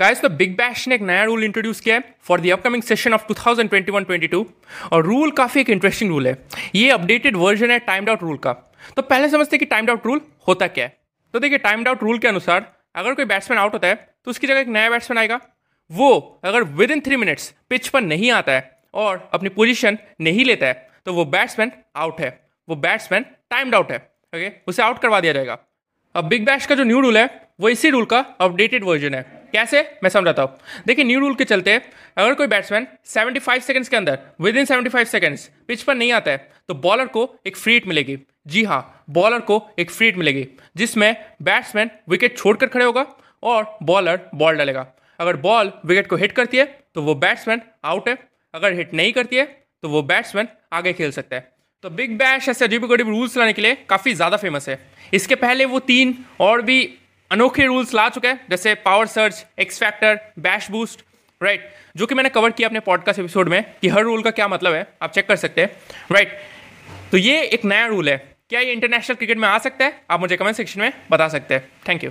Guys तो big bash ने एक नया रूल इंट्रोड्यूस किया है for the upcoming session of 2021-22 और रूल काफ़ी एक इंटरेस्टिंग रूल है। ये अपडेटेड वर्जन है टाइम्ड आउट रूल का। तो पहले समझते हैं कि टाइम्ड आउट रूल होता क्या है। तो देखिए टाइम्ड आउट रूल के अनुसार अगर कोई बैट्समैन आउट होता है तो उसकी जगह एक नया बैट्समैन आएगा। वो अगर within three minutes pitch पर नहीं आता है और अपनी पोजिशन नहीं लेता है तो वो बैट्समैन आउट है। वो बैट्समैन टाइम्ड आउट है। ओके उसे आउट करवा दिया जाएगा। अब बिग बैश का जो न्यू रूल है, वो इसी रूल का अपडेटेड वर्जन है। कैसे? मैं समझाता हूँ। देखिए न्यू रूल के चलते अगर कोई बैट्समैन 75 सेकंड्स के अंदर विद इन 75 सेकंड्स पिच पर नहीं आता है तो बॉलर को एक फ्री हिट मिलेगी। जी हाँ बॉलर को एक फ्री हिट मिलेगी, जिसमें बैट्समैन विकेट छोड़कर खड़े होगा और बॉलर बॉल डालेगा। अगर बॉल विकेट को हिट करती है तो वो बैट्समैन आउट है। अगर हिट नहीं करती है तो वो बैट्समैन आगे खेल सकता है। तो बिग बैश ऐसे अजीब गरीब रूल्स लाने के लिए काफ़ी ज़्यादा फ़ेमस है। इसके पहले वो तीन और भी अनोखे रूल्स ला चुके हैं, जैसे power surge X factor bash boost right जो कि मैंने कवर किया अपने पॉडकास्ट एपिसोड में कि हर रूल का क्या मतलब है, आप चेक कर सकते हैं राइट तो ये एक नया रूल है। क्या ये इंटरनेशनल क्रिकेट में आ सकता है? आप मुझे कमेंट सेक्शन में बता सकते हैं। Thank you